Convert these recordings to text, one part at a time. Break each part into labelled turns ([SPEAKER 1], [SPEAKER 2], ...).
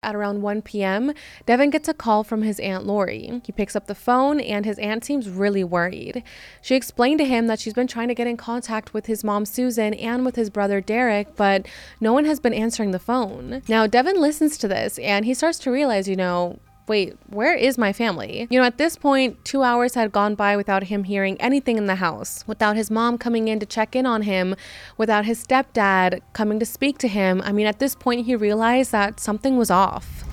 [SPEAKER 1] At around 1 p.m., Devin gets a call from his Aunt Lori. He picks up the phone and his aunt seems really worried. She explained to him that she's been trying to get in contact with his mom Susan and with his brother Derek, but no one has been answering the phone. Now, Devin listens to this and he starts to realize, you know, wait, where is my family? You know, at this point, two hours had gone by without him hearing anything in the house, without his mom coming in to check in on him, without his stepdad coming to speak to him. I mean, at this point, he realized that something was off.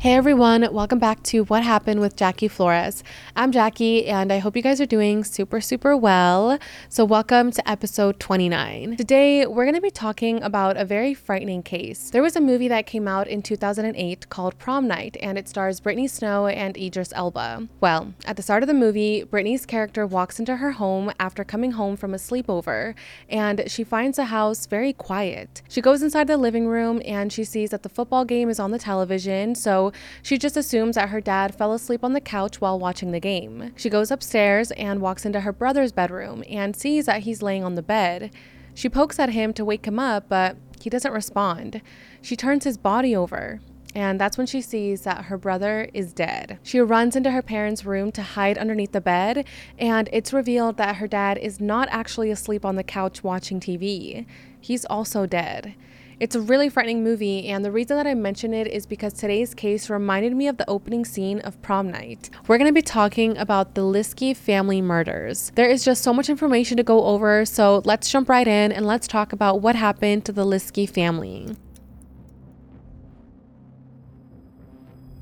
[SPEAKER 1] Hey everyone, welcome back to What Happened with Jackie Flores. I'm Jackie and I hope you guys are doing super, super well. So, welcome to episode 29. Today, we're going to be talking about a very frightening case. There was a movie that came out in 2008 called Prom Night and it stars Brittany Snow and Idris Elba. Well, at the start of the movie, Brittany's character walks into her home after coming home from a sleepover and she finds the house very quiet. She goes inside the living room and she sees that the football game is on the television. So, she just assumes that her dad fell asleep on the couch while watching the game. She goes upstairs and walks into her brother's bedroom and sees that he's laying on the bed. She pokes at him to wake him up, but he doesn't respond. She turns his body over. And that's when she sees that her brother is dead. She runs into her parents' room to hide underneath the bed, and it's revealed that her dad is not actually asleep on the couch watching TV. He's also dead. It's a really frightening movie, and the reason that I mention it is because today's case reminded me of the opening scene of prom night. We're going to be talking about the Liske family murders. There is just so much information to go over, so let's jump right in and let's talk about what happened to the Liske family.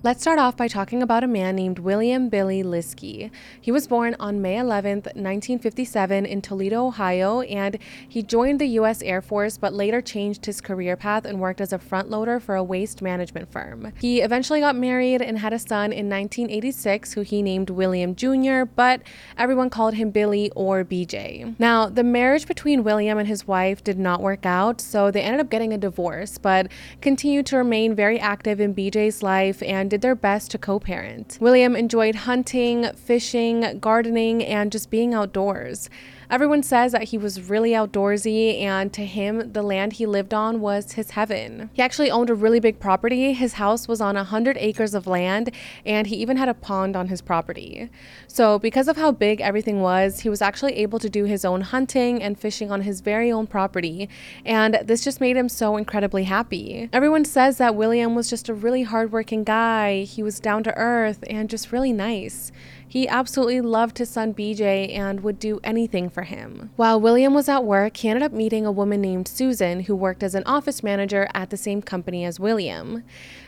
[SPEAKER 1] Let's start off by talking about a man named William Billy Liske. He was born on May 11, 1957, in Toledo, Ohio, and he joined the U.S. Air Force but later changed his career path and worked as a front loader for a waste management firm. He eventually got married and had a son in 1986 who he named William Jr., but everyone called him Billy or BJ. Now, the marriage between William and his wife did not work out, so they ended up getting a divorce, but continued to remain very active in BJ's life and did their best to co parent. William enjoyed hunting, fishing, gardening, and just being outdoors. Everyone says that he was really outdoorsy, and to him, the land he lived on was his heaven. He actually owned a really big property. His house was on 100 acres of land, and he even had a pond on his property. So, because of how big everything was, he was actually able to do his own hunting and fishing on his very own property, and this just made him so incredibly happy. Everyone says that William was just a really hardworking guy, he was down to earth, and just really nice. He absolutely loved his son BJ and would do anything for him. While William was at work, he ended up meeting a woman named Susan who worked as an office manager at the same company as William.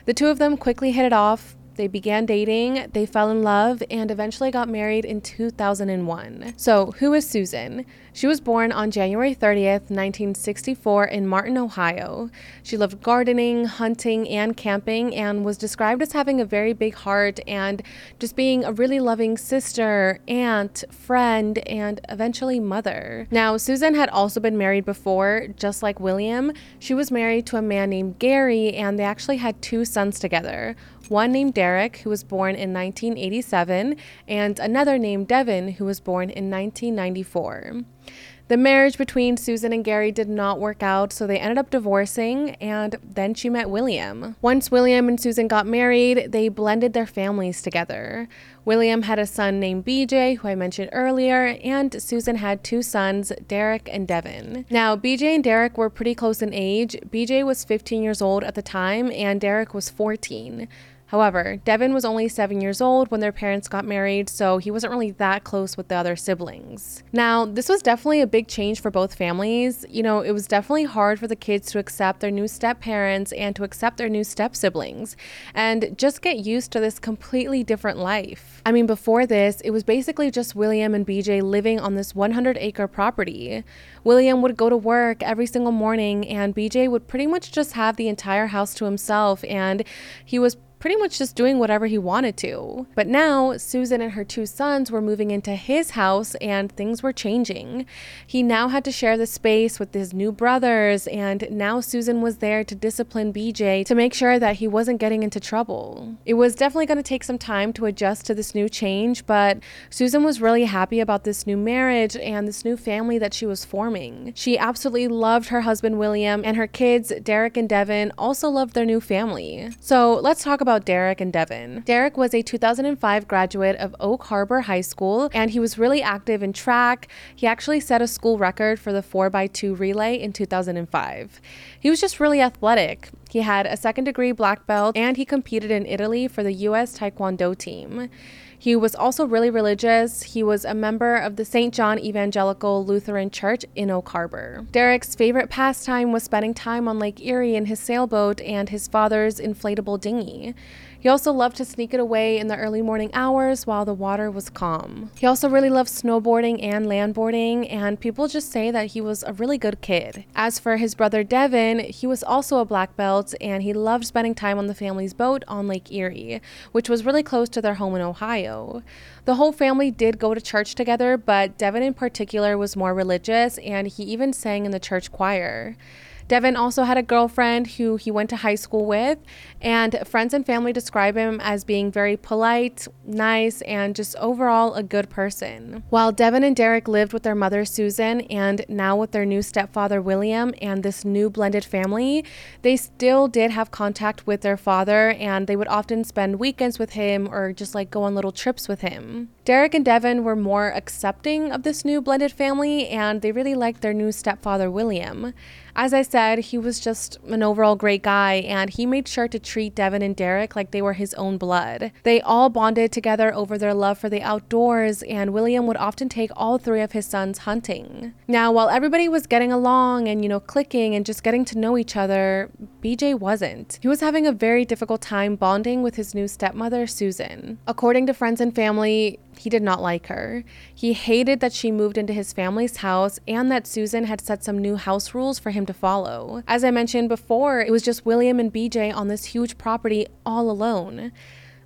[SPEAKER 1] The two of them quickly hit it off, they began dating, they fell in love, and eventually got married in 2001. So, who is Susan? She was born on January 30th, 1964, in Martin, Ohio. She loved gardening, hunting, and camping, and was described as having a very big heart and just being a really loving sister, aunt, friend, and eventually mother. Now, Susan had also been married before, just like William. She was married to a man named Gary, and they actually had two sons together one named Derek, who was born in 1987, and another named Devin, who was born in 1994. The marriage between Susan and Gary did not work out, so they ended up divorcing, and then she met William. Once William and Susan got married, they blended their families together. William had a son named BJ, who I mentioned earlier, and Susan had two sons, Derek and Devin. Now, BJ and Derek were pretty close in age. BJ was 15 years old at the time, and Derek was 14. However, Devin was only seven years old when their parents got married, so he wasn't really that close with the other siblings. Now, this was definitely a big change for both families. You know, it was definitely hard for the kids to accept their new step parents and to accept their new step siblings and just get used to this completely different life. I mean, before this, it was basically just William and BJ living on this 100 acre property. William would go to work every single morning, and BJ would pretty much just have the entire house to himself, and he was pretty much just doing whatever he wanted to. But now, Susan and her two sons were moving into his house and things were changing. He now had to share the space with his new brothers, and now Susan was there to discipline BJ to make sure that he wasn't getting into trouble. It was definitely going to take some time to adjust to this new change, but Susan was really happy about this new marriage and this new family that she was forming. She absolutely loved her husband William, and her kids, Derek and Devin, also loved their new family. So let's talk about Derek and Devin. Derek was a 2005 graduate of Oak Harbor High School, and he was really active in track. He actually set a school record for the 4x2 relay in 2005. He was just really athletic. He had a second degree black belt, and he competed in Italy for the U.S. Taekwondo team. He was also really religious. He was a member of the St. John Evangelical Lutheran Church in Oak Harbor. Derek's favorite pastime was spending time on Lake Erie in his sailboat and his father's inflatable dinghy. He also loved to sneak it away in the early morning hours while the water was calm. He also really loved snowboarding and landboarding, and people just say that he was a really good kid. As for his brother Devin, he was also a black belt and he loved spending time on the family's boat on Lake Erie, which was really close to their home in Ohio. The whole family did go to church together, but Devin in particular was more religious and he even sang in the church choir. Devin also had a girlfriend who he went to high school with, and friends and family describe him as being very polite, nice, and just overall a good person. While Devin and Derek lived with their mother Susan and now with their new stepfather William and this new blended family, they still did have contact with their father and they would often spend weekends with him or just like go on little trips with him. Derek and Devin were more accepting of this new blended family and they really liked their new stepfather William. As I said, he was just an overall great guy, and he made sure to treat Devin and Derek like they were his own blood. They all bonded together over their love for the outdoors, and William would often take all three of his sons hunting. Now, while everybody was getting along and, you know, clicking and just getting to know each other, BJ wasn't. He was having a very difficult time bonding with his new stepmother, Susan. According to friends and family, he did not like her. He hated that she moved into his family's house and that Susan had set some new house rules for him to follow. As I mentioned before, it was just William and BJ on this huge property all alone.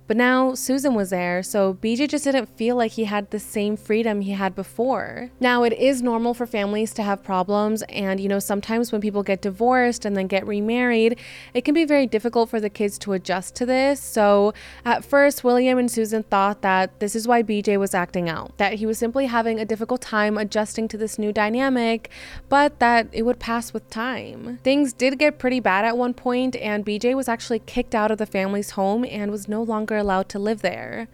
[SPEAKER 1] But now Susan was there, so BJ just didn't feel like he had the same freedom he had before. Now, it is normal for families to have problems, and you know, sometimes when people get divorced and then get remarried, it can be very difficult for the kids to adjust to this. So, at first, William and Susan thought that this is why BJ was acting out, that he was simply having a difficult time adjusting to this new dynamic, but that it would pass with time. Things did get pretty bad at one point, and BJ was actually kicked out of the family's home and was no longer longer allowed to live there,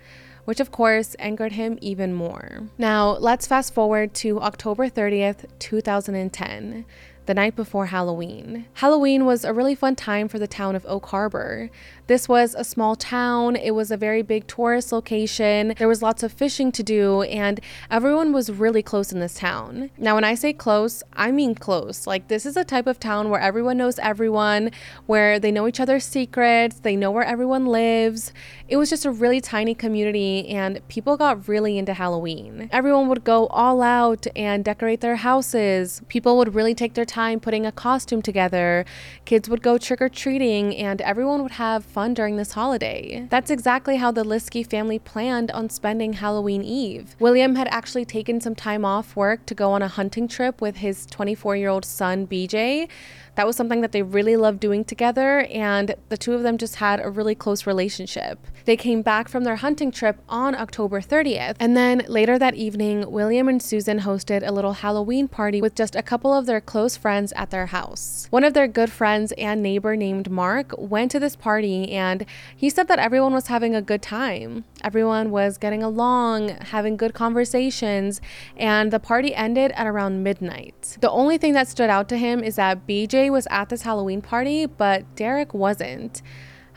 [SPEAKER 1] which of course angered him even more. Now, let's fast forward to October 30th, 2010 the night before Halloween. Halloween was a really fun time for the town of Oak Harbor. This was a small town, it was a very big tourist location, there was lots of fishing to do, and everyone was really close in this town. Now, when I say close, I mean close. Like, this is a type of town where everyone knows everyone, where they know each other's secrets, they know where everyone lives. It was just a really tiny community, and people got really into Halloween. Everyone would go all out and decorate their houses. People would really take their time putting a costume together. Kids would go trick or treating, and everyone would have fun fun during this holiday. That's exactly how the Liske family planned on spending Halloween Eve. William had actually taken some time off work to go on a hunting trip with his 24 year old son, BJ. That was something that they really loved doing together, and the two of them just had a really close relationship. They came back from their hunting trip on October 30th, and then later that evening, William and Susan hosted a little Halloween party with just a couple of their close friends at their house. One of their good friends and neighbor named Mark went to this party, and he said that everyone was having a good time. Everyone was getting along, having good conversations, and the party ended at around midnight. The only thing that stood out to him is that BJ was at this Halloween party, but Derek wasn't.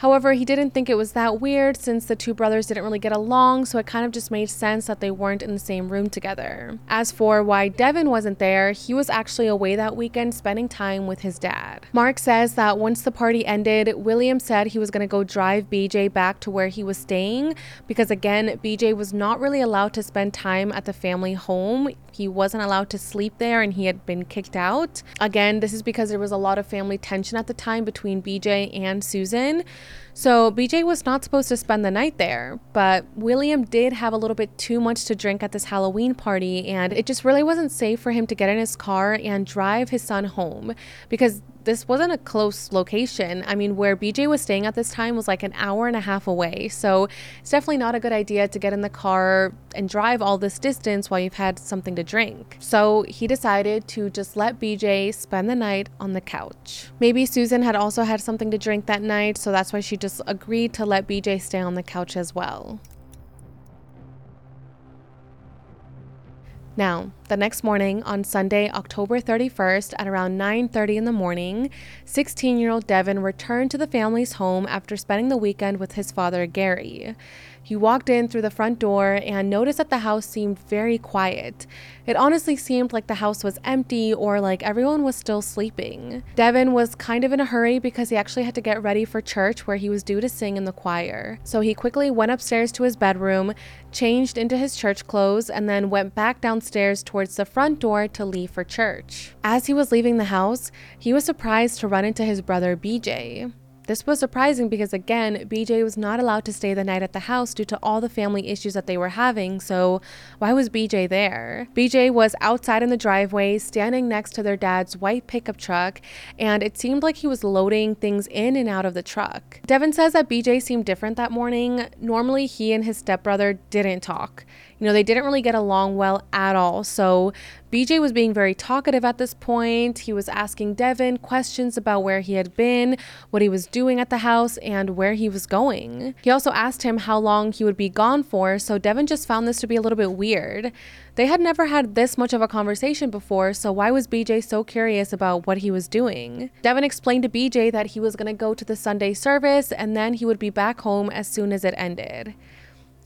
[SPEAKER 1] However, he didn't think it was that weird since the two brothers didn't really get along, so it kind of just made sense that they weren't in the same room together. As for why Devin wasn't there, he was actually away that weekend spending time with his dad. Mark says that once the party ended, William said he was going to go drive BJ back to where he was staying because, again, BJ was not really allowed to spend time at the family home. He wasn't allowed to sleep there and he had been kicked out. Again, this is because there was a lot of family tension at the time between BJ and Susan. So BJ was not supposed to spend the night there, but William did have a little bit too much to drink at this Halloween party, and it just really wasn't safe for him to get in his car and drive his son home because this wasn't a close location. I mean, where BJ was staying at this time was like an hour and a half away. So it's definitely not a good idea to get in the car and drive all this distance while you've had something to drink. So he decided to just let BJ spend the night on the couch. Maybe Susan had also had something to drink that night, so that's why she just agreed to let BJ stay on the couch as well. Now, the next morning on Sunday, October 31st at around 9:30 in the morning, 16-year-old Devin returned to the family's home after spending the weekend with his father Gary. He walked in through the front door and noticed that the house seemed very quiet. It honestly seemed like the house was empty or like everyone was still sleeping. Devin was kind of in a hurry because he actually had to get ready for church where he was due to sing in the choir. So he quickly went upstairs to his bedroom, changed into his church clothes, and then went back downstairs towards the front door to leave for church. As he was leaving the house, he was surprised to run into his brother BJ. This was surprising because, again, BJ was not allowed to stay the night at the house due to all the family issues that they were having, so why was BJ there? BJ was outside in the driveway, standing next to their dad's white pickup truck, and it seemed like he was loading things in and out of the truck. Devin says that BJ seemed different that morning. Normally, he and his stepbrother didn't talk. You know, they didn't really get along well at all. So BJ was being very talkative at this point. He was asking Devin questions about where he had been, what he was doing at the house, and where he was going. He also asked him how long he would be gone for, so Devin just found this to be a little bit weird. They had never had this much of a conversation before, so why was BJ so curious about what he was doing? Devin explained to BJ that he was going to go to the Sunday service and then he would be back home as soon as it ended.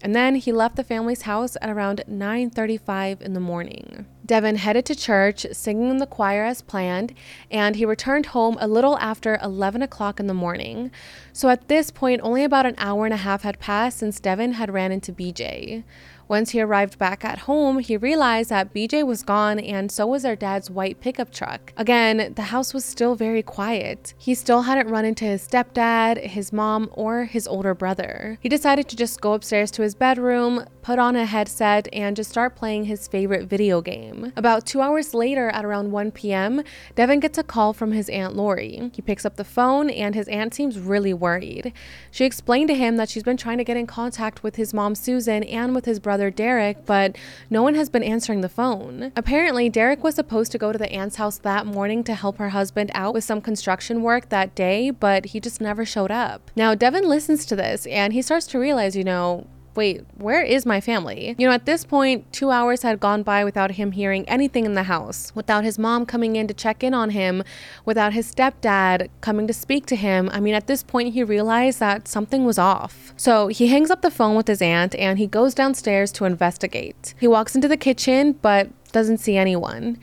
[SPEAKER 1] And then he left the family's house at around 9:35 in the morning. Devin headed to church, singing in the choir as planned, and he returned home a little after 11 o'clock in the morning. So at this point, only about an hour and a half had passed since Devin had ran into BJ. Once he arrived back at home, he realized that BJ was gone and so was their dad's white pickup truck. Again, the house was still very quiet. He still hadn't run into his stepdad, his mom, or his older brother. He decided to just go upstairs to his bedroom, put on a headset, and just start playing his favorite video game. About two hours later, at around 1 p.m., Devin gets a call from his Aunt Lori. He picks up the phone, and his aunt seems really worried. She explained to him that she's been trying to get in contact with his mom, Susan, and with his brother brother Derek, but no one has been answering the phone. Apparently, Derek was supposed to go to the aunt's house that morning to help her husband out with some construction work that day, but he just never showed up. Now, Devin listens to this and he starts to realize, you know, wait, where is my family? You know, at this point, two hours had gone by without him hearing anything in the house, without his mom coming in to check in on him, without his stepdad coming to speak to him. I mean, at this point, he realized that something was off. So he hangs up the phone with his aunt and he goes downstairs to investigate. He walks into the kitchen, but doesn't see anyone.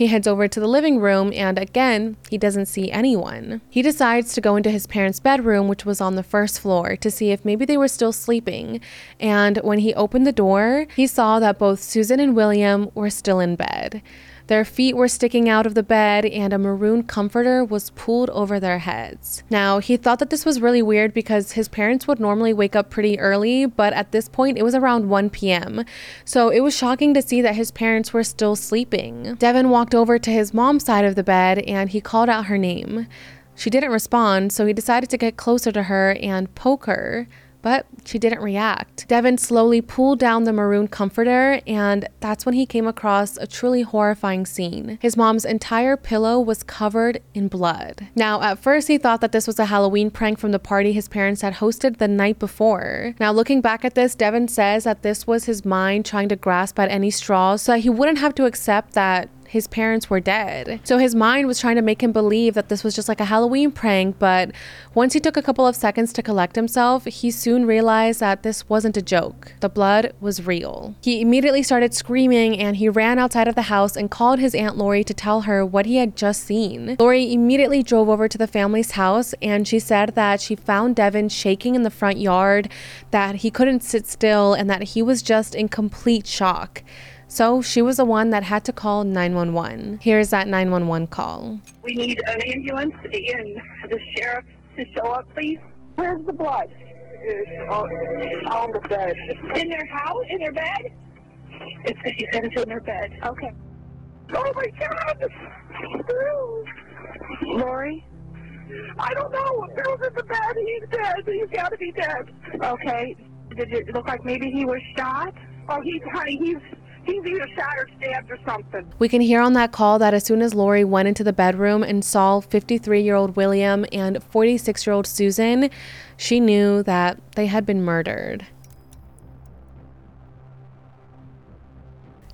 [SPEAKER 1] He heads over to the living room and again, he doesn't see anyone. He decides to go into his parents' bedroom, which was on the first floor, to see if maybe they were still sleeping. And when he opened the door, he saw that both Susan and William were still in bed. Their feet were sticking out of the bed, and a maroon comforter was pulled over their heads. Now, he thought that this was really weird because his parents would normally wake up pretty early, but at this point it was around 1 p.m. So it was shocking to see that his parents were still sleeping. Devin walked over to his mom's side of the bed and he called out her name. She didn't respond, so he decided to get closer to her and poke her but she didn't react. Devin slowly pulled down the maroon comforter, and that's when he came across a truly horrifying scene. His mom's entire pillow was covered in blood. Now, at first, he thought that this was a Halloween prank from the party his parents had hosted the night before. Now, looking back at this, Devin says that this was his mind trying to grasp at any straws so that he wouldn't have to accept that his parents were dead. So his mind was trying to make him believe that this was just like a Halloween prank, but once he took a couple of seconds to collect himself, he soon realized that this wasn't a joke. The blood was real. He immediately started screaming and he ran outside of the house and called his Aunt Lori to tell her what he had just seen. Lori immediately drove over to the family's house and she said that she found Devin shaking in the front yard, that he couldn't sit still, and that he was just in complete shock. So she was the one that had to call 911. Here's that 911 call.
[SPEAKER 2] We need an ambulance and the sheriff to show up, please. Where's the blood?
[SPEAKER 3] It's on, on the bed.
[SPEAKER 2] In their house? In their bed?
[SPEAKER 3] It's, he said it's in their bed.
[SPEAKER 2] Okay.
[SPEAKER 3] Oh my God!
[SPEAKER 2] Lori?
[SPEAKER 3] I don't know. Bill's in the bed. He's dead. He's got to be dead.
[SPEAKER 2] Okay. Did it look like maybe he was shot?
[SPEAKER 3] Oh, he's, honey, he's, he's either shot or stabbed or something.
[SPEAKER 1] We can hear on that call that as soon as Lori went into the bedroom and saw 53 year old William and 46 year old Susan, she knew that they had been murdered.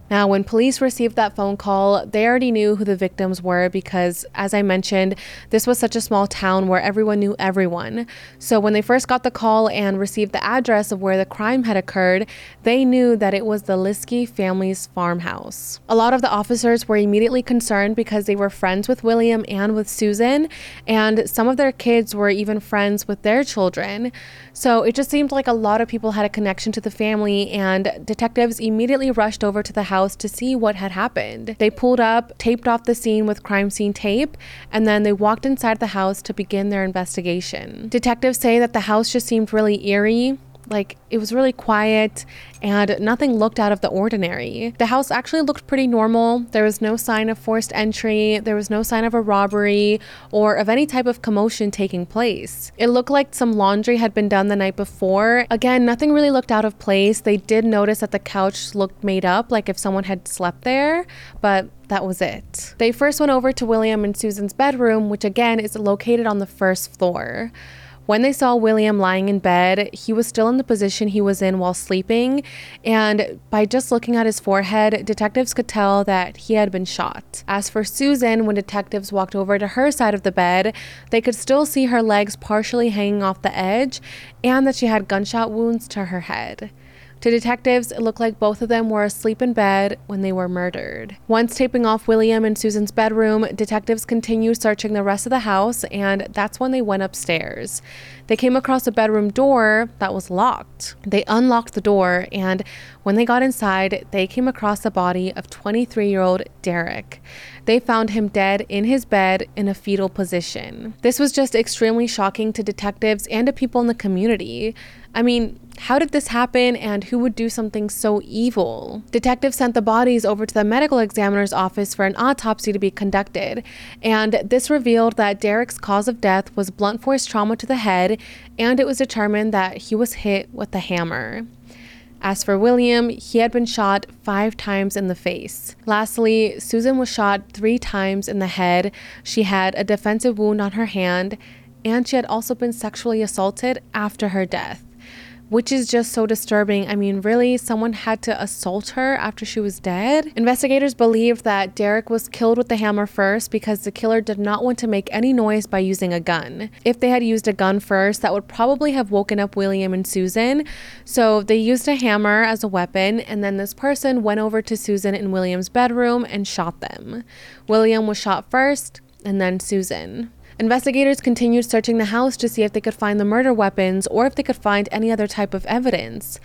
[SPEAKER 1] Now, when police received that phone call, they already knew who the victims were because, as I mentioned, this was such a small town where everyone knew everyone. So, when they first got the call and received the address of where the crime had occurred, they knew that it was the Liske family's farmhouse. A lot of the officers were immediately concerned because they were friends with William and with Susan, and some of their kids were even friends with their children. So, it just seemed like a lot of people had a connection to the family, and detectives immediately rushed over to the house house to see what had happened. They pulled up, taped off the scene with crime scene tape, and then they walked inside the house to begin their investigation. Detectives say that the house just seemed really eerie like it was really quiet and nothing looked out of the ordinary. The house actually looked pretty normal. There was no sign of forced entry, there was no sign of a robbery or of any type of commotion taking place. It looked like some laundry had been done the night before. Again, nothing really looked out of place. They did notice that the couch looked made up, like if someone had slept there, but that was it. They first went over to William and Susan's bedroom, which again is located on the first floor. When they saw William lying in bed, he was still in the position he was in while sleeping, and by just looking at his forehead, detectives could tell that he had been shot. As for Susan, when detectives walked over to her side of the bed, they could still see her legs partially hanging off the edge and that she had gunshot wounds to her head. To detectives, it looked like both of them were asleep in bed when they were murdered. Once taping off William and Susan's bedroom, detectives continued searching the rest of the house, and that's when they went upstairs. They came across a bedroom door that was locked. They unlocked the door, and when they got inside, they came across the body of 23 year old Derek. They found him dead in his bed in a fetal position. This was just extremely shocking to detectives and to people in the community. I mean, how did this happen and who would do something so evil? Detectives sent the bodies over to the medical examiner's office for an autopsy to be conducted, and this revealed that Derek's cause of death was blunt force trauma to the head, and it was determined that he was hit with a hammer. As for William, he had been shot five times in the face. Lastly, Susan was shot three times in the head. She had a defensive wound on her hand, and she had also been sexually assaulted after her death which is just so disturbing. I mean, really, someone had to assault her after she was dead? Investigators believe that Derek was killed with the hammer first because the killer did not want to make any noise by using a gun. If they had used a gun first, that would probably have woken up William and Susan. So they used a hammer as a weapon, and then this person went over to Susan in William's bedroom and shot them. William was shot first, and then Susan. Investigators continued searching the house to see if they could find the murder weapons or if they could find any other type of evidence.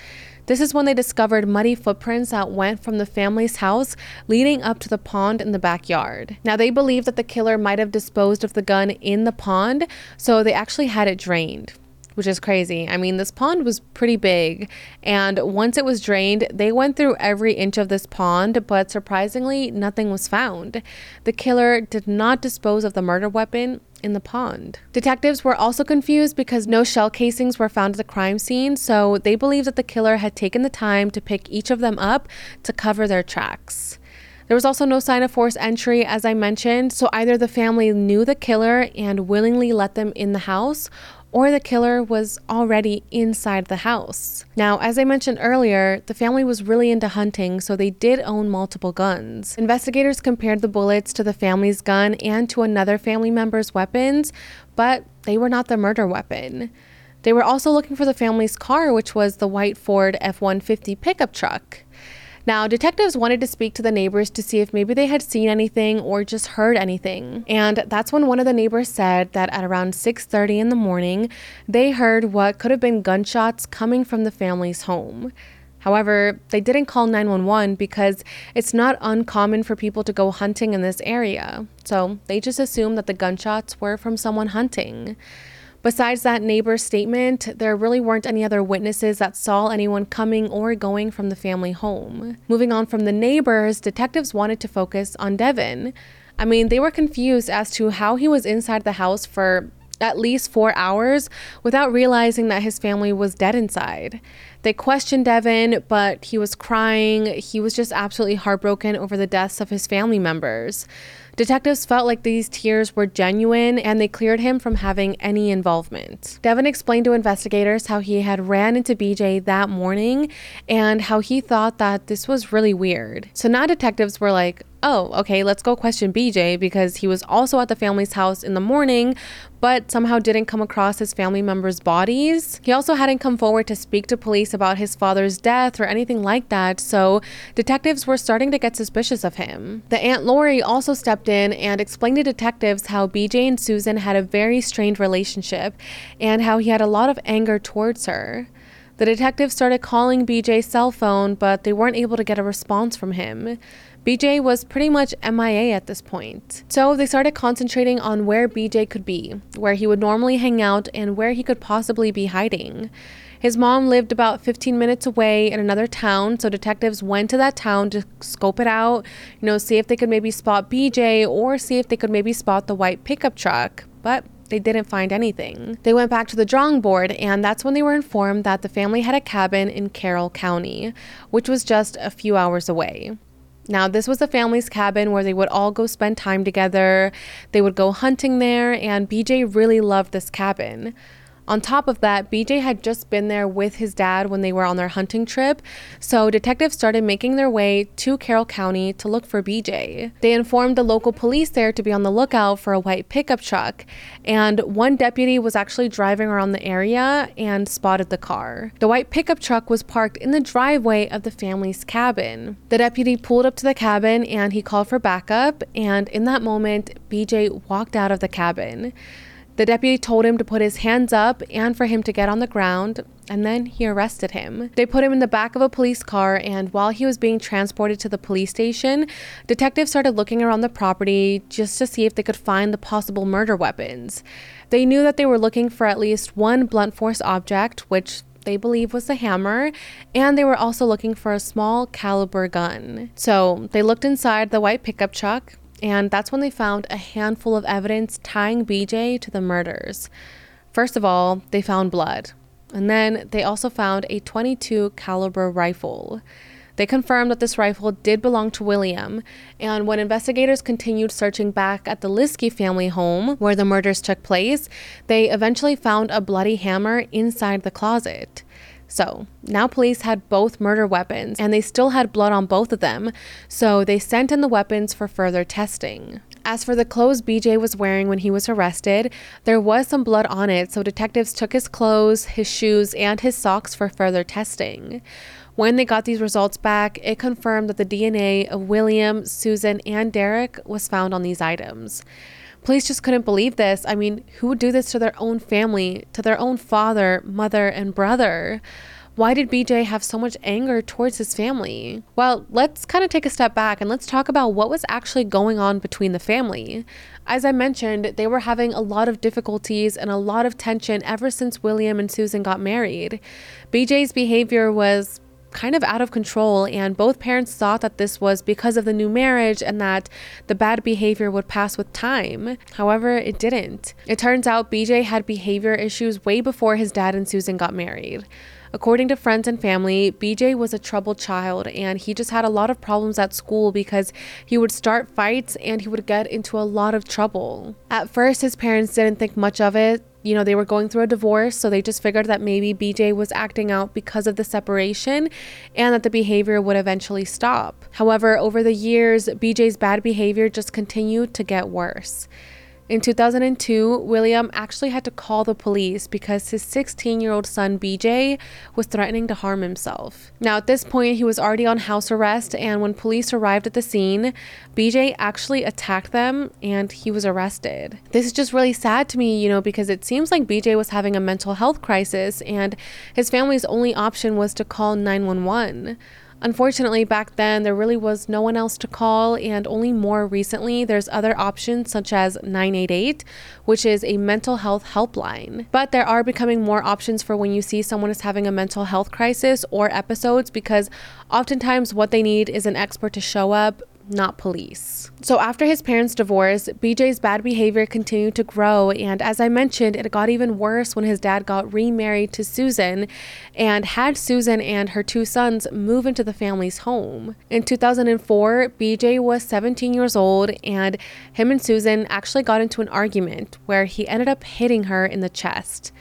[SPEAKER 1] This is when they discovered muddy footprints that went from the family's house leading up to the pond in the backyard. Now, they believe that the killer might have disposed of the gun in the pond, so they actually had it drained which is crazy. I mean, this pond was pretty big, and once it was drained, they went through every inch of this pond, but surprisingly, nothing was found. The killer did not dispose of the murder weapon in the pond. Detectives were also confused because no shell casings were found at the crime scene, so they believed that the killer had taken the time to pick each of them up to cover their tracks. There was also no sign of forced entry, as I mentioned, so either the family knew the killer and willingly let them in the house, or the killer was already inside the house. Now, as I mentioned earlier, the family was really into hunting, so they did own multiple guns. Investigators compared the bullets to the family's gun and to another family member's weapons, but they were not the murder weapon. They were also looking for the family's car, which was the white Ford F 150 pickup truck. Now, detectives wanted to speak to the neighbors to see if maybe they had seen anything or just heard anything. And that's when one of the neighbors said that at around 6:30 in the morning, they heard what could have been gunshots coming from the family's home. However, they didn't call 911 because it's not uncommon for people to go hunting in this area. So they just assumed that the gunshots were from someone hunting. Besides that neighbor's statement, there really weren't any other witnesses that saw anyone coming or going from the family home. Moving on from the neighbors, detectives wanted to focus on Devin. I mean, they were confused as to how he was inside the house for at least four hours without realizing that his family was dead inside. They questioned Devin, but he was crying. He was just absolutely heartbroken over the deaths of his family members. Detectives felt like these tears were genuine and they cleared him from having any involvement. Devin explained to investigators how he had ran into BJ that morning and how he thought that this was really weird. So now detectives were like, oh, okay, let's go question BJ because he was also at the family's house in the morning, but somehow didn't come across his family members' bodies. He also hadn't come forward to speak to police about his father's death or anything like that, so detectives were starting to get suspicious of him. The Aunt Lori also stepped in and explained to detectives how BJ and Susan had a very strained relationship and how he had a lot of anger towards her. The detectives started calling BJ's cell phone, but they weren't able to get a response from him. BJ was pretty much MIA at this point. So they started concentrating on where BJ could be, where he would normally hang out, and where he could possibly be hiding. His mom lived about 15 minutes away in another town, so detectives went to that town to scope it out, you know, see if they could maybe spot BJ or see if they could maybe spot the white pickup truck. But they didn't find anything. They went back to the drawing board, and that's when they were informed that the family had a cabin in Carroll County, which was just a few hours away. Now, this was a family's cabin where they would all go spend time together. They would go hunting there, and BJ really loved this cabin. On top of that, BJ had just been there with his dad when they were on their hunting trip, so detectives started making their way to Carroll County to look for BJ. They informed the local police there to be on the lookout for a white pickup truck, and one deputy was actually driving around the area and spotted the car. The white pickup truck was parked in the driveway of the family's cabin. The deputy pulled up to the cabin and he called for backup, and in that moment, BJ walked out of the cabin. The deputy told him to put his hands up and for him to get on the ground, and then he arrested him. They put him in the back of a police car, and while he was being transported to the police station, detectives started looking around the property just to see if they could find the possible murder weapons. They knew that they were looking for at least one blunt force object, which they believe was a hammer, and they were also looking for a small caliber gun. So they looked inside the white pickup truck, and that's when they found a handful of evidence tying BJ to the murders. First of all, they found blood, and then they also found a 22 caliber rifle. They confirmed that this rifle did belong to William, and when investigators continued searching back at the Liske family home where the murders took place, they eventually found a bloody hammer inside the closet. So now police had both murder weapons and they still had blood on both of them, so they sent in the weapons for further testing. As for the clothes BJ was wearing when he was arrested, there was some blood on it, so detectives took his clothes, his shoes, and his socks for further testing. When they got these results back, it confirmed that the DNA of William, Susan, and Derek was found on these items. Police just couldn't believe this. I mean, who would do this to their own family, to their own father, mother, and brother? Why did BJ have so much anger towards his family? Well, let's kind of take a step back and let's talk about what was actually going on between the family. As I mentioned, they were having a lot of difficulties and a lot of tension ever since William and Susan got married. BJ's behavior was kind of out of control, and both parents thought that this was because of the new marriage and that the bad behavior would pass with time. However, it didn't. It turns out BJ had behavior issues way before his dad and Susan got married. According to friends and family, BJ was a troubled child and he just had a lot of problems at school because he would start fights and he would get into a lot of trouble. At first, his parents didn't think much of it. You know, they were going through a divorce, so they just figured that maybe BJ was acting out because of the separation and that the behavior would eventually stop. However, over the years, BJ's bad behavior just continued to get worse. In 2002, William actually had to call the police because his 16 year old son BJ was threatening to harm himself. Now, at this point, he was already on house arrest, and when police arrived at the scene, BJ actually attacked them and he was arrested. This is just really sad to me, you know, because it seems like BJ was having a mental health crisis and his family's only option was to call 911. Unfortunately, back then there really was no one else to call, and only more recently there's other options such as 988, which is a mental health helpline. But there are becoming more options for when you see someone is having a mental health crisis or episodes because oftentimes what they need is an expert to show up, not police. So, after his parents' divorce, BJ's bad behavior continued to grow. And as I mentioned, it got even worse when his dad got remarried to Susan and had Susan and her two sons move into the family's home. In 2004, BJ was 17 years old, and him and Susan actually got into an argument where he ended up hitting her in the chest.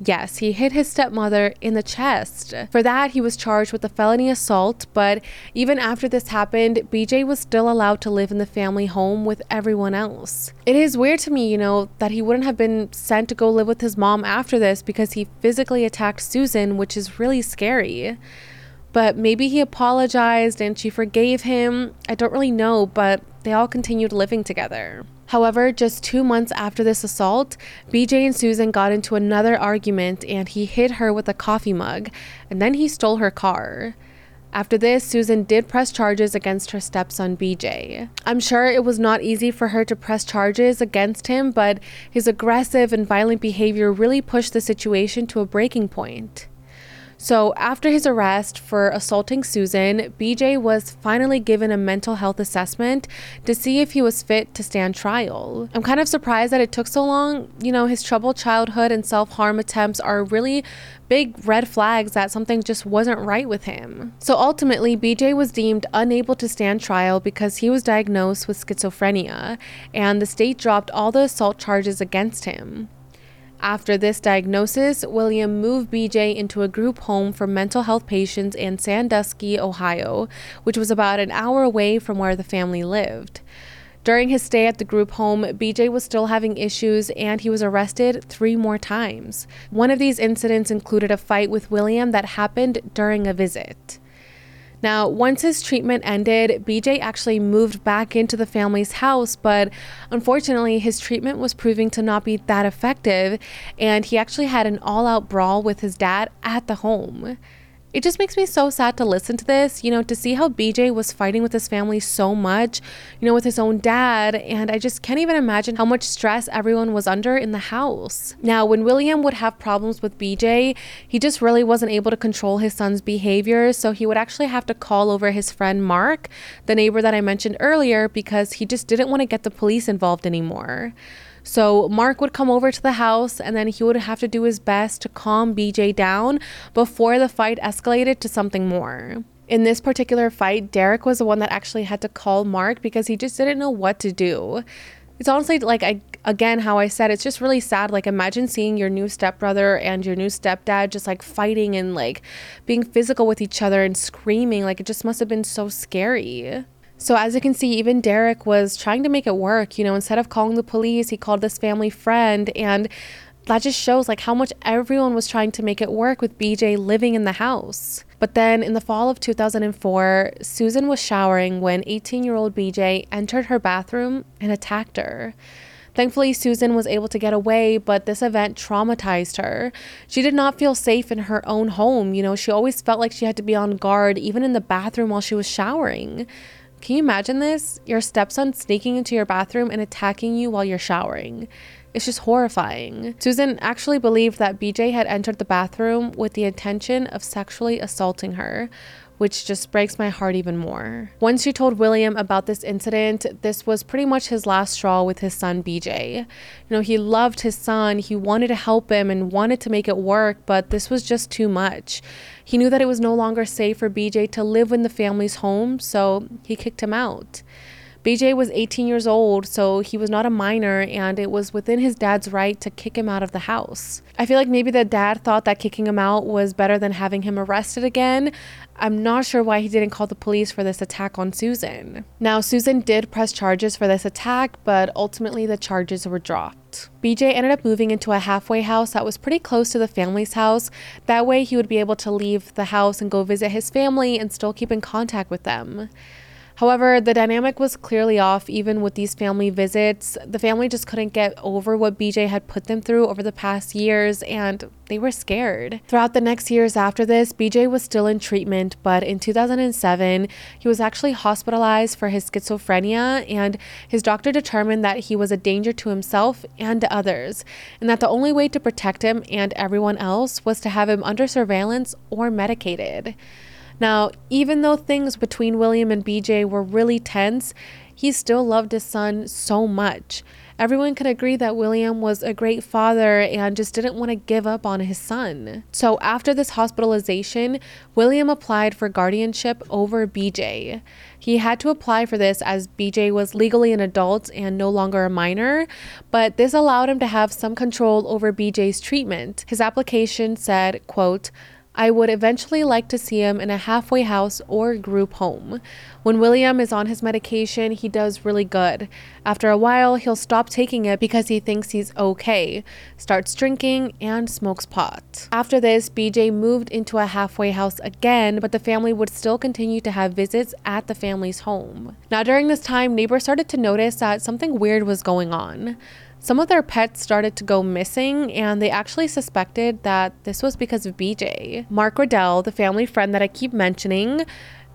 [SPEAKER 1] Yes, he hit his stepmother in the chest. For that, he was charged with a felony assault, but even after this happened, BJ was still allowed to live in the family home with everyone else. It is weird to me, you know, that he wouldn't have been sent to go live with his mom after this because he physically attacked Susan, which is really scary. But maybe he apologized and she forgave him. I don't really know, but they all continued living together. However, just two months after this assault, BJ and Susan got into another argument and he hit her with a coffee mug, and then he stole her car. After this, Susan did press charges against her stepson BJ. I'm sure it was not easy for her to press charges against him, but his aggressive and violent behavior really pushed the situation to a breaking point. So, after his arrest for assaulting Susan, BJ was finally given a mental health assessment to see if he was fit to stand trial. I'm kind of surprised that it took so long. You know, his troubled childhood and self harm attempts are really big red flags that something just wasn't right with him. So ultimately, BJ was deemed unable to stand trial because he was diagnosed with schizophrenia, and the state dropped all the assault charges against him. After this diagnosis, William moved BJ into a group home for mental health patients in Sandusky, Ohio, which was about an hour away from where the family lived. During his stay at the group home, BJ was still having issues and he was arrested three more times. One of these incidents included a fight with William that happened during a visit. Now, once his treatment ended, BJ actually moved back into the family's house, but unfortunately, his treatment was proving to not be that effective, and he actually had an all out brawl with his dad at the home. It just makes me so sad to listen to this, you know, to see how BJ was fighting with his family so much, you know, with his own dad. And I just can't even imagine how much stress everyone was under in the house. Now, when William would have problems with BJ, he just really wasn't able to control his son's behavior. So he would actually have to call over his friend Mark, the neighbor that I mentioned earlier, because he just didn't want to get the police involved anymore. So Mark would come over to the house and then he would have to do his best to calm BJ down before the fight escalated to something more. In this particular fight, Derek was the one that actually had to call Mark because he just didn't know what to do. It's honestly like I again how I said it's just really sad. Like imagine seeing your new stepbrother and your new stepdad just like fighting and like being physical with each other and screaming. Like it just must have been so scary. So, as you can see, even Derek was trying to make it work. You know, instead of calling the police, he called this family friend. And that just shows like how much everyone was trying to make it work with BJ living in the house. But then in the fall of 2004, Susan was showering when 18 year old BJ entered her bathroom and attacked her. Thankfully, Susan was able to get away, but this event traumatized her. She did not feel safe in her own home. You know, she always felt like she had to be on guard, even in the bathroom while she was showering. Can you imagine this? Your stepson sneaking into your bathroom and attacking you while you're showering. It's just horrifying. Susan actually believed that BJ had entered the bathroom with the intention of sexually assaulting her, which just breaks my heart even more. Once she told William about this incident, this was pretty much his last straw with his son BJ. You know, he loved his son, he wanted to help him and wanted to make it work, but this was just too much. He knew that it was no longer safe for BJ to live in the family's home, so he kicked him out. BJ was 18 years old, so he was not a minor, and it was within his dad's right to kick him out of the house. I feel like maybe the dad thought that kicking him out was better than having him arrested again. I'm not sure why he didn't call the police for this attack on Susan. Now, Susan did press charges for this attack, but ultimately the charges were dropped. BJ ended up moving into a halfway house that was pretty close to the family's house. That way, he would be able to leave the house and go visit his family and still keep in contact with them. However, the dynamic was clearly off even with these family visits. The family just couldn't get over what BJ had put them through over the past years and they were scared. Throughout the next years after this, BJ was still in treatment, but in 2007, he was actually hospitalized for his schizophrenia and his doctor determined that he was a danger to himself and to others, and that the only way to protect him and everyone else was to have him under surveillance or medicated. Now, even though things between William and BJ were really tense, he still loved his son so much. Everyone could agree that William was a great father and just didn't want to give up on his son. So, after this hospitalization, William applied for guardianship over BJ. He had to apply for this as BJ was legally an adult and no longer a minor, but this allowed him to have some control over BJ's treatment. His application said, quote, I would eventually like to see him in a halfway house or group home. When William is on his medication, he does really good. After a while, he'll stop taking it because he thinks he's okay, starts drinking, and smokes pot. After this, BJ moved into a halfway house again, but the family would still continue to have visits at the family's home. Now, during this time, neighbors started to notice that something weird was going on. Some of their pets started to go missing, and they actually suspected that this was because of BJ. Mark Riddell, the family friend that I keep mentioning,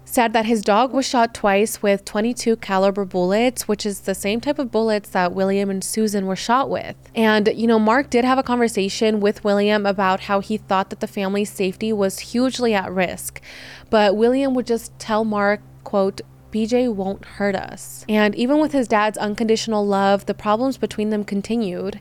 [SPEAKER 1] said that his dog was shot twice with 22 caliber bullets, which is the same type of bullets that William and Susan were shot with. And you know, Mark did have a conversation with William about how he thought that the family's safety was hugely at risk. But William would just tell Mark, quote, BJ won't hurt us. And even with his dad's unconditional love, the problems between them continued.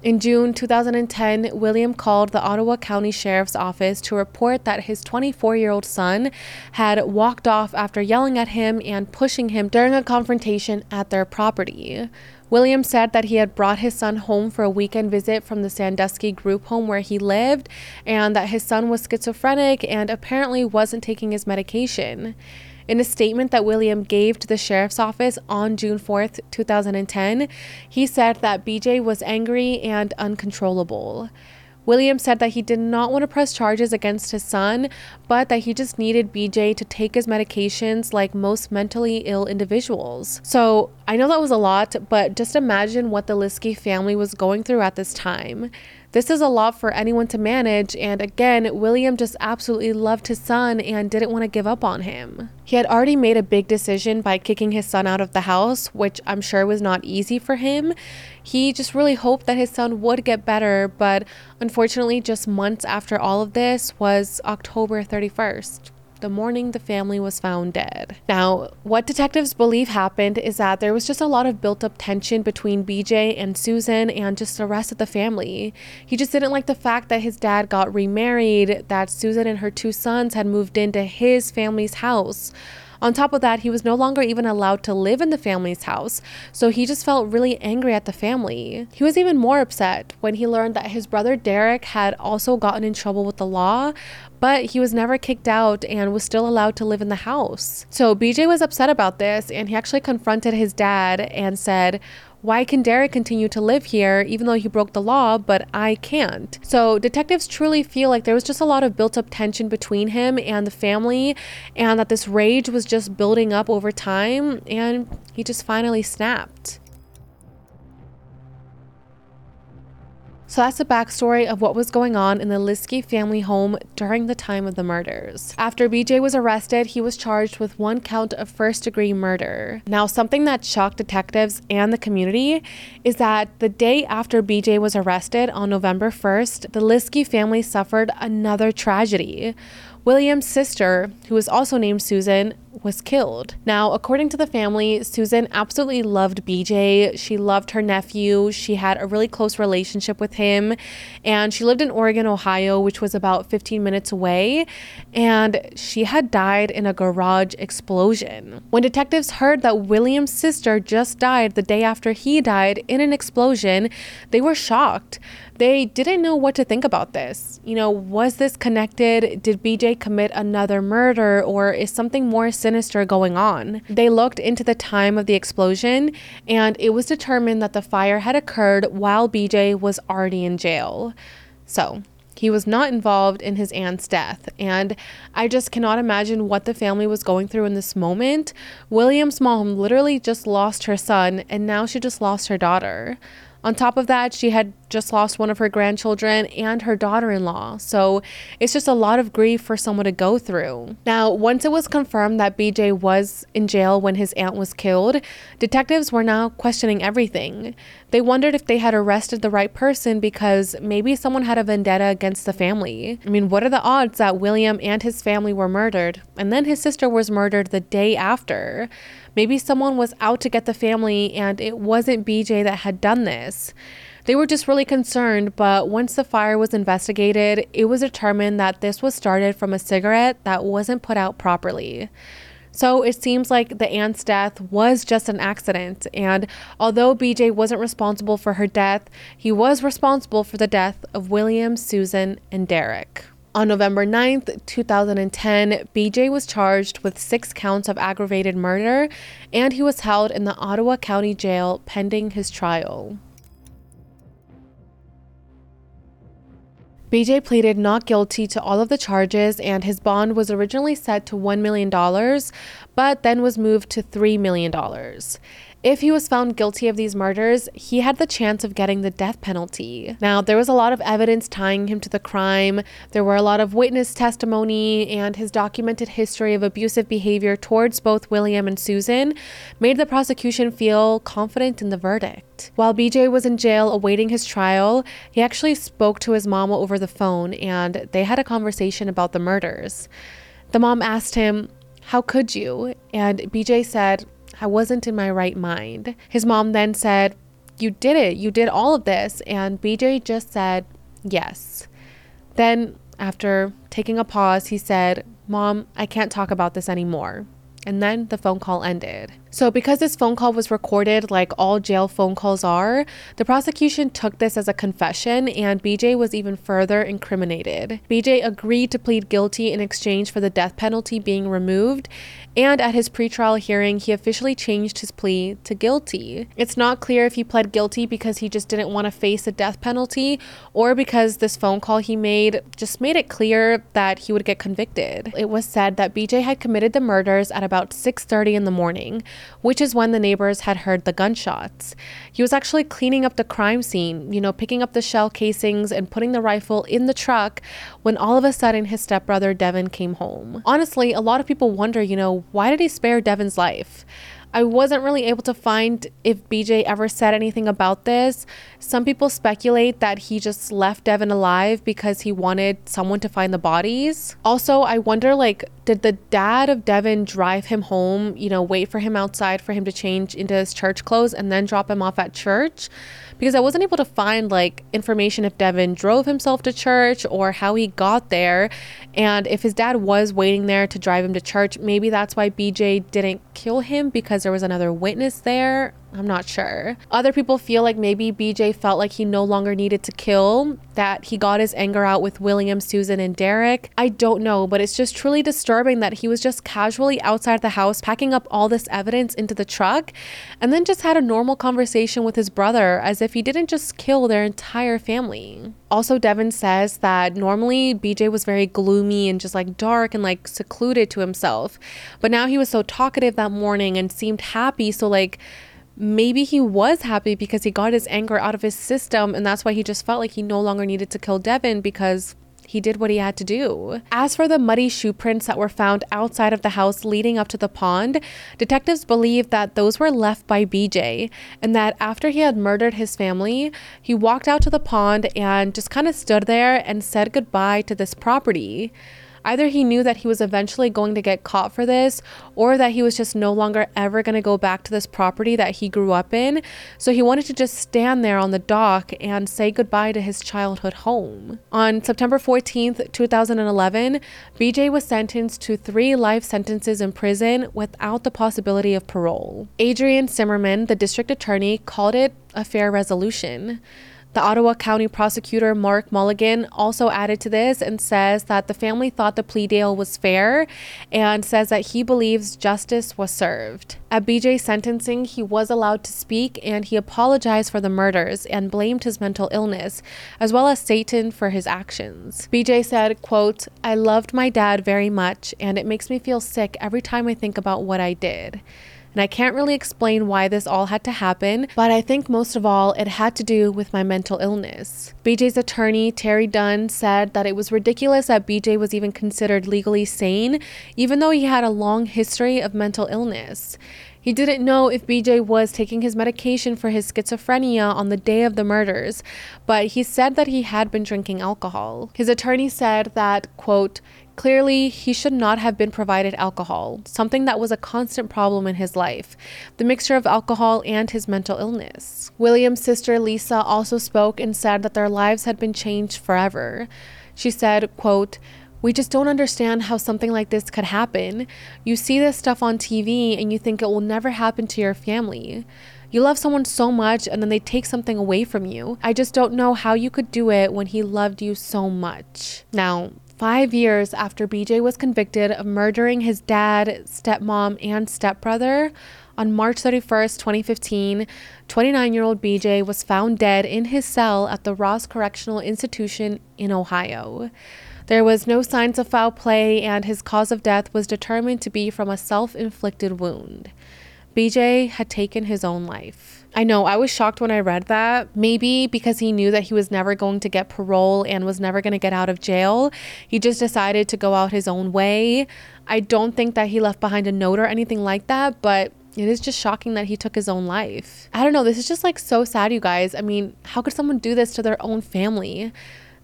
[SPEAKER 1] In June 2010, William called the Ottawa County Sheriff's Office to report that his 24 year old son had walked off after yelling at him and pushing him during a confrontation at their property. William said that he had brought his son home for a weekend visit from the Sandusky group home where he lived, and that his son was schizophrenic and apparently wasn't taking his medication. In a statement that William gave to the sheriff's office on June 4th, 2010, he said that BJ was angry and uncontrollable. William said that he did not want to press charges against his son, but that he just needed BJ to take his medications like most mentally ill individuals. So I know that was a lot, but just imagine what the Liske family was going through at this time. This is a lot for anyone to manage, and again, William just absolutely loved his son and didn't want to give up on him. He had already made a big decision by kicking his son out of the house, which I'm sure was not easy for him. He just really hoped that his son would get better, but unfortunately, just months after all of this was October 31st the morning the family was found dead. Now, what detectives believe happened is that there was just a lot of built up tension between BJ and Susan and just the rest of the family. He just didn't like the fact that his dad got remarried, that Susan and her two sons had moved into his family's house. On top of that, he was no longer even allowed to live in the family's house, so he just felt really angry at the family. He was even more upset when he learned that his brother Derek had also gotten in trouble with the law, but he was never kicked out and was still allowed to live in the house. So BJ was upset about this and he actually confronted his dad and said, why can Derek continue to live here even though he broke the law, but I can't? So, detectives truly feel like there was just a lot of built up tension between him and the family, and that this rage was just building up over time, and he just finally snapped. So that's the backstory of what was going on in the Liske family home during the time of the murders. After BJ was arrested, he was charged with one count of first degree murder. Now, something that shocked detectives and the community is that the day after BJ was arrested on November 1st, the Liske family suffered another tragedy. William's sister, who was also named Susan, was killed. Now, according to the family, Susan absolutely loved BJ. She loved her nephew. She had a really close relationship with him. And she lived in Oregon, Ohio, which was about 15 minutes away. And she had died in a garage explosion. When detectives heard that William's sister just died the day after he died in an explosion, they were shocked. They didn't know what to think about this. You know, was this connected? Did BJ commit another murder or is something more going on? They looked into the time of the explosion and it was determined that the fire had occurred while BJ was already in jail. So, He was not involved in his aunt's death, and I just cannot imagine what the family was going through in this moment. William's mom literally just lost her son, and now she just lost her daughter. On top of that, she had just lost one of her grandchildren and her daughter in law. So it's just a lot of grief for someone to go through. Now, once it was confirmed that BJ was in jail when his aunt was killed, detectives were now questioning everything. They wondered if they had arrested the right person because maybe someone had a vendetta against the family. I mean, what are the odds that William and his family were murdered and then his sister was murdered the day after? Maybe someone was out to get the family and it wasn't BJ that had done this. They were just really concerned, but once the fire was investigated, it was determined that this was started from a cigarette that wasn't put out properly. So it seems like the aunt's death was just an accident, and although BJ wasn't responsible for her death, he was responsible for the death of William, Susan, and Derek. On November 9th, 2010, BJ was charged with six counts of aggravated murder and he was held in the Ottawa County Jail pending his trial. BJ pleaded not guilty to all of the charges, and his bond was originally set to $1 million, but then was moved to $3 million. If he was found guilty of these murders, he had the chance of getting the death penalty. Now, there was a lot of evidence tying him to the crime. There were a lot of witness testimony, and his documented history of abusive behavior towards both William and Susan made the prosecution feel confident in the verdict. While BJ was in jail awaiting his trial, he actually spoke to his mom over the phone and they had a conversation about the murders. The mom asked him, How could you? And BJ said, I wasn't in my right mind. His mom then said, You did it. You did all of this. And BJ just said, Yes. Then, after taking a pause, he said, Mom, I can't talk about this anymore. And then the phone call ended. So, because this phone call was recorded like all jail phone calls are, the prosecution took this as a confession and BJ was even further incriminated. BJ agreed to plead guilty in exchange for the death penalty being removed, and at his pretrial hearing, he officially changed his plea to guilty. It's not clear if he pled guilty because he just didn't want to face a death penalty or because this phone call he made just made it clear that he would get convicted. It was said that BJ had committed the murders at about 6:30 in the morning which is when the neighbors had heard the gunshots. He was actually cleaning up the crime scene, you know, picking up the shell casings and putting the rifle in the truck when all of a sudden his stepbrother Devon came home. Honestly, a lot of people wonder, you know, why did he spare Devon's life? I wasn't really able to find if BJ ever said anything about this. Some people speculate that he just left Devon alive because he wanted someone to find the bodies. Also, I wonder like did the dad of Devon drive him home, you know, wait for him outside for him to change into his church clothes and then drop him off at church? Because I wasn't able to find like information if Devon drove himself to church or how he got there. And if his dad was waiting there to drive him to church, maybe that's why BJ didn't kill him because there was another witness there. I'm not sure. Other people feel like maybe BJ felt like he no longer needed to kill, that he got his anger out with William, Susan, and Derek. I don't know, but it's just truly disturbing that he was just casually outside the house packing up all this evidence into the truck and then just had a normal conversation with his brother as if he didn't just kill their entire family. Also, Devon says that normally BJ was very gloomy and just like dark and like secluded to himself, but now he was so talkative that morning and seemed happy. So, like, maybe he was happy because he got his anger out of his system and that's why he just felt like he no longer needed to kill Devon because he did what he had to do. As for the muddy shoe prints that were found outside of the house leading up to the pond, detectives believe that those were left by BJ and that after he had murdered his family, he walked out to the pond and just kind of stood there and said goodbye to this property. Either he knew that he was eventually going to get caught for this, or that he was just no longer ever going to go back to this property that he grew up in. So he wanted to just stand there on the dock and say goodbye to his childhood home. On September 14th, 2011, BJ was sentenced to three life sentences in prison without the possibility of parole. Adrian Zimmerman, the district attorney, called it a fair resolution. The Ottawa County prosecutor Mark Mulligan also added to this and says that the family thought the plea deal was fair and says that he believes justice was served. At BJ's sentencing, he was allowed to speak and he apologized for the murders and blamed his mental illness as well as Satan for his actions. BJ said, quote, I loved my dad very much and it makes me feel sick every time I think about what I did. And I can't really explain why this all had to happen, but I think most of all, it had to do with my mental illness. BJ's attorney, Terry Dunn, said that it was ridiculous that BJ was even considered legally sane, even though he had a long history of mental illness. He didn't know if BJ was taking his medication for his schizophrenia on the day of the murders, but he said that he had been drinking alcohol. His attorney said that, quote, Clearly, he should not have been provided alcohol, something that was a constant problem in his life the mixture of alcohol and his mental illness. William's sister Lisa also spoke and said that their lives had been changed forever. She said, quote, we just don't understand how something like this could happen. You see this stuff on TV and you think it will never happen to your family. You love someone so much and then they take something away from you. I just don't know how you could do it when he loved you so much. Now, five years after BJ was convicted of murdering his dad, stepmom, and stepbrother, on March 31st, 2015, 29 year old BJ was found dead in his cell at the Ross Correctional Institution in Ohio. There was no signs of foul play, and his cause of death was determined to be from a self inflicted wound. BJ had taken his own life. I know, I was shocked when I read that. Maybe because he knew that he was never going to get parole and was never going to get out of jail. He just decided to go out his own way. I don't think that he left behind a note or anything like that, but it is just shocking that he took his own life. I don't know, this is just like so sad, you guys. I mean, how could someone do this to their own family?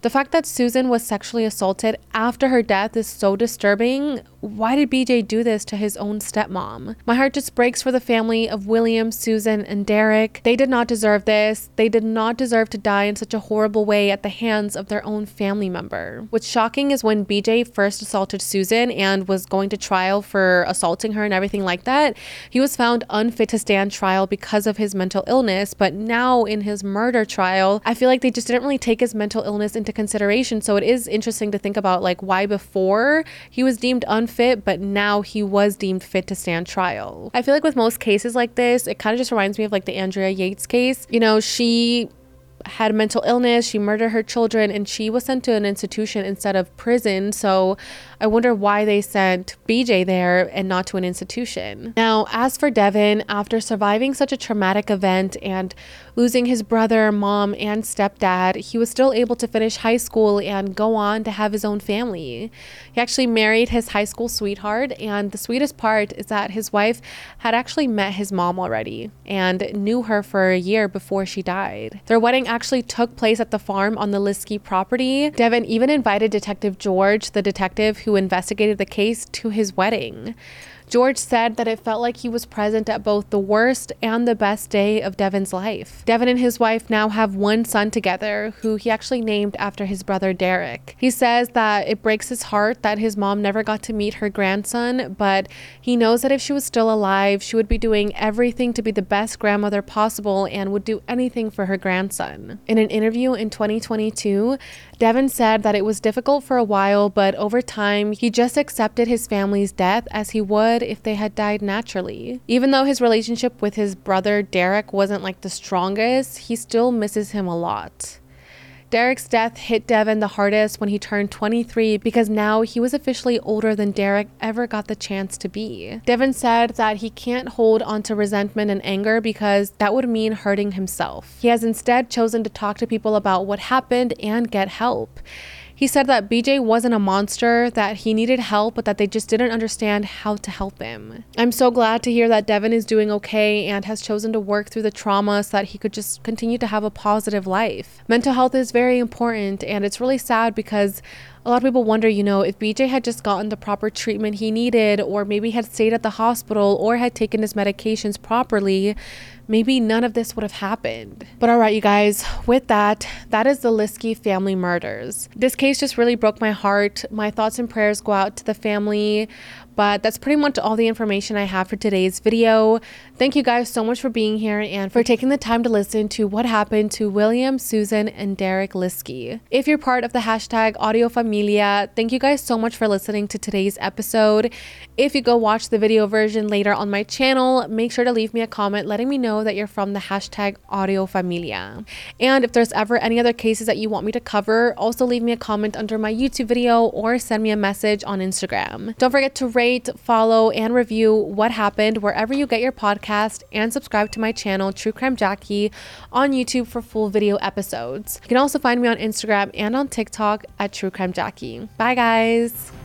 [SPEAKER 1] The fact that Susan was sexually assaulted after her death is so disturbing. Why did BJ do this to his own stepmom? My heart just breaks for the family of William, Susan, and Derek. They did not deserve this. They did not deserve to die in such a horrible way at the hands of their own family member. What's shocking is when BJ first assaulted Susan and was going to trial for assaulting her and everything like that, he was found unfit to stand trial because of his mental illness. But now in his murder trial, I feel like they just didn't really take his mental illness into consideration. So it is interesting to think about like why before he was deemed unfit, but now he was deemed fit to stand trial. I feel like with most cases like this, it kind of just reminds me of like the Andrea Yates case. You know, she had mental illness, she murdered her children, and she was sent to an institution instead of prison. So I wonder why they sent BJ there and not to an institution. Now, as for Devon, after surviving such a traumatic event and losing his brother, mom, and stepdad, he was still able to finish high school and go on to have his own family. He actually married his high school sweetheart, and the sweetest part is that his wife had actually met his mom already and knew her for a year before she died. Their wedding actually took place at the farm on the Liske property. Devon even invited Detective George, the detective who investigated the case, to his wedding. George said that it felt like he was present at both the worst and the best day of Devon's life. Devon and his wife now have one son together, who he actually named after his brother Derek. He says that it breaks his heart that his mom never got to meet her grandson, but he knows that if she was still alive, she would be doing everything to be the best grandmother possible and would do anything for her grandson. In an interview in 2022, Devon said that it was difficult for a while, but over time, he just accepted his family's death as he would if they had died naturally. Even though his relationship with his brother Derek wasn't like the strongest, he still misses him a lot. Derek's death hit Devon the hardest when he turned 23 because now he was officially older than Derek ever got the chance to be. Devon said that he can't hold onto resentment and anger because that would mean hurting himself. He has instead chosen to talk to people about what happened and get help. He said that BJ wasn't a monster, that he needed help, but that they just didn't understand how to help him. I'm so glad to hear that Devon is doing okay and has chosen to work through the trauma so that he could just continue to have a positive life. Mental health is very important, and it's really sad because a lot of people wonder, you know, if BJ had just gotten the proper treatment he needed, or maybe had stayed at the hospital, or had taken his medications properly, maybe none of this would have happened. But all right, you guys, with that, that is the Liske family murders. This case just really broke my heart. My thoughts and prayers go out to the family, But that's pretty much all the information I have for today's video. Thank you guys so much for being here and for taking the time to listen to what happened to William, Susan, and Derek Liske. If you're part of the hashtag Audio Familia, thank you guys so much for listening to today's episode. If you go watch the video version later on my channel, make sure to leave me a comment letting me know that you're from the hashtag Audio Familia. And if there's ever any other cases that you want me to cover, also leave me a comment under my YouTube video or send me a message on Instagram. Don't forget to rate, follow, and review What Happened wherever you get your podcast and subscribe to my channel, True Crime Jackie, on YouTube for full video episodes. You can also find me on Instagram and on TikTok at True Crime Jackie. Bye, guys.